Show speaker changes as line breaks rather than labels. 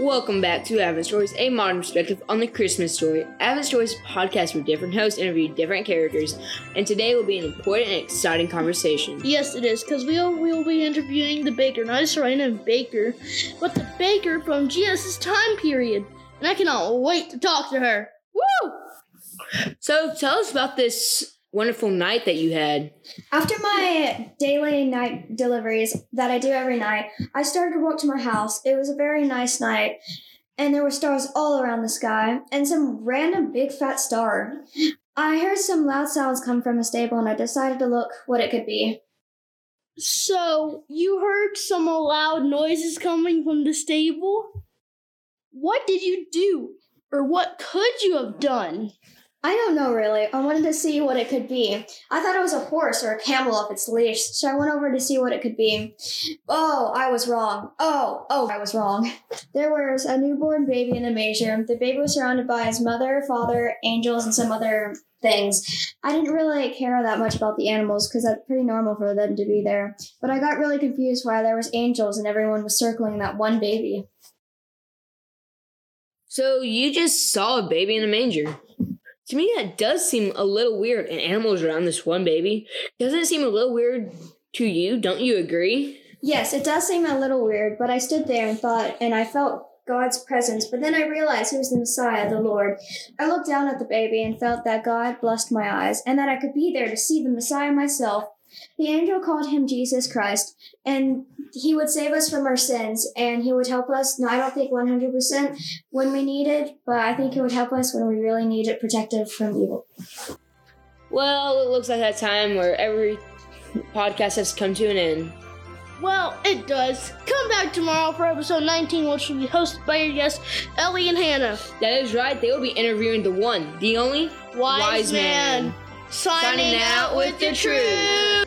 Welcome back to Advent Stories, a modern perspective on the Christmas story. Advent Stories podcast where different hosts interview different characters, and today will be an important and exciting conversation.
Yes, it is, because we'll, we'll be interviewing the baker, not just random baker, but the baker from Jesus' time period. And I cannot wait to talk to her. Woo!
So tell us about this wonderful night that you had.
After my daily night deliveries that I do every night, I started to walk to my house. It was a very nice night, and there were stars all around the sky, and some random big fat star. I heard some loud sounds come from a stable, and I decided to look what it could be.
So, you heard some loud noises coming from the stable? What did you do? Or what could you have done?
I don't know really. I wanted to see what it could be. I thought it was a horse or a camel off its leash, so I went over to see what it could be. Oh, I was wrong. Oh, oh, I was wrong. There was a newborn baby in a manger. The baby was surrounded by his mother, father, angels, and some other things. I didn't really care that much about the animals because that's pretty normal for them to be there. But I got really confused why there was angels and everyone was circling that one baby.
So you just saw a baby in a manger. To me, that does seem a little weird. And animals around this one baby. Doesn't it seem a little weird to you? Don't you agree?
Yes, it does seem a little weird, but I stood there and thought, and I felt God's presence. But then I realized he was the Messiah, the Lord. I looked down at the baby and felt that God blessed my eyes and that I could be there to see the Messiah myself. The angel called him Jesus Christ, and he would save us from our sins, and he would help us. No, I don't think 100% when we need it, but I think he would help us when we really need it, protective from evil.
Well, it looks like that time where every podcast has come to an end.
Well, it does. Come back tomorrow for episode 19, which will be hosted by your guests, Ellie and Hannah.
That is right. They will be interviewing the one, the only
Wise, man. Signing,
Signing out with the truth.